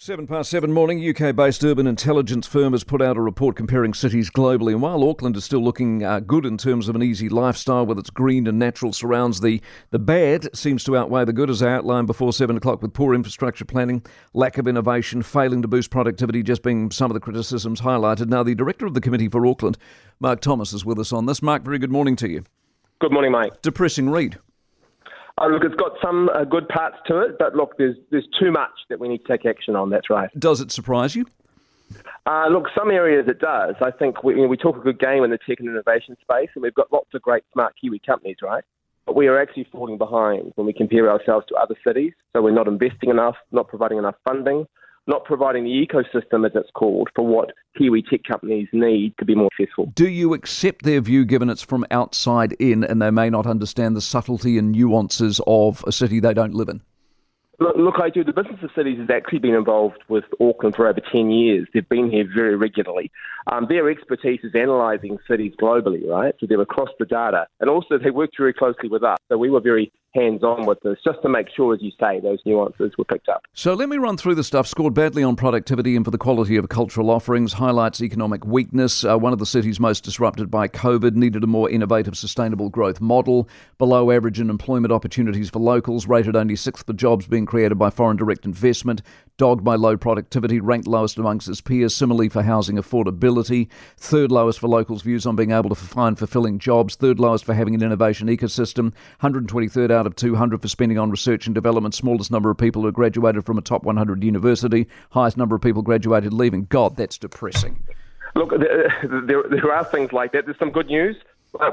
Seven past seven morning, UK based urban intelligence firm has put out a report comparing cities globally. And while Auckland is still looking uh, good in terms of an easy lifestyle with its green and natural surrounds, the, the bad seems to outweigh the good, as I outlined before seven o'clock, with poor infrastructure planning, lack of innovation, failing to boost productivity, just being some of the criticisms highlighted. Now, the director of the Committee for Auckland, Mark Thomas, is with us on this. Mark, very good morning to you. Good morning, mate. Depressing read. Oh, look, it's got some uh, good parts to it, but look, there's there's too much that we need to take action on. That's right. Does it surprise you? Uh, look, some areas it does. I think we, you know, we talk a good game in the tech and innovation space, and we've got lots of great smart Kiwi companies, right? But we are actually falling behind when we compare ourselves to other cities. So we're not investing enough, not providing enough funding, not providing the ecosystem, as it's called, for what Kiwi tech companies need to be more successful. Do you accept their view, given it's from outside in and they may not understand the subtlety and nuances of a city they don't live in? Look, look, I do. The Business of Cities has actually been involved with Auckland for over 10 years. They've been here very regularly. Um, their expertise is analysing cities globally, right? So they're across the data. And also, they work very closely with us. So we were very hands on with this, just to make sure, as you say, those nuances were picked up. So let me run through the stuff. Scored badly on productivity and for the quality of cultural offerings, highlights economic weakness. Uh, one of the cities most disrupted by COVID needed a more innovative, sustainable growth model. Below average in employment opportunities for locals, rated only sixth for jobs being created by foreign direct investment. Dogged by low productivity, ranked lowest amongst its peers. Similarly for housing affordability, third lowest for locals' views on being able to find fulfilling jobs. Third lowest for having an innovation ecosystem. 123rd out of 200 for spending on research and development, smallest number of people who graduated from a top 100 university, highest number of people graduated leaving. God, that's depressing. Look, there, there, there are things like that. There's some good news.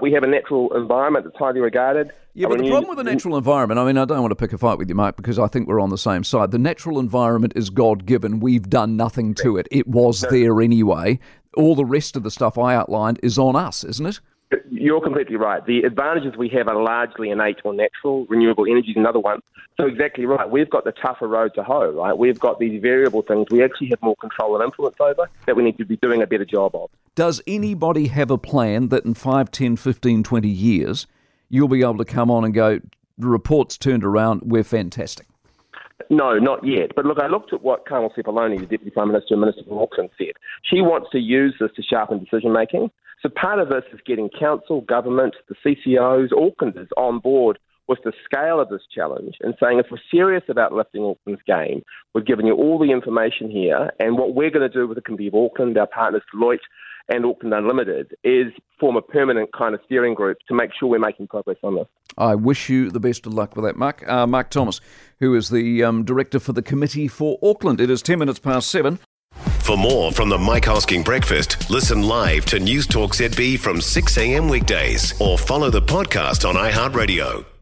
We have a natural environment that's highly regarded. Yeah, but the problem with the natural environment, I mean, I don't want to pick a fight with you, Mark, because I think we're on the same side. The natural environment is God given. We've done nothing to it. It was there anyway. All the rest of the stuff I outlined is on us, isn't it? You're completely right. The advantages we have are largely innate or natural. Renewable energy is another one. So exactly right. We've got the tougher road to hoe, right? We've got these variable things we actually have more control and influence over that we need to be doing a better job of. Does anybody have a plan that in 5, 10, 15, 20 years you'll be able to come on and go, report's turned around, we're fantastic? No, not yet. But look, I looked at what Carmel Sepuloni, the Deputy Prime Minister and Minister for Auckland, said. She wants to use this to sharpen decision making. So part of this is getting council, government, the CCOs, Aucklanders on board with the scale of this challenge and saying if we're serious about lifting Auckland's game, we've given you all the information here, and what we're going to do with the Committee of Auckland, our partners Deloitte and Auckland Unlimited, is form a permanent kind of steering group to make sure we're making progress on this. I wish you the best of luck with that, Mark. Uh, Mark Thomas, who is the um, director for the Committee for Auckland. It is 10 minutes past seven. For more from the Mike Hosking Breakfast, listen live to News Talk ZB from 6 a.m. weekdays or follow the podcast on iHeartRadio.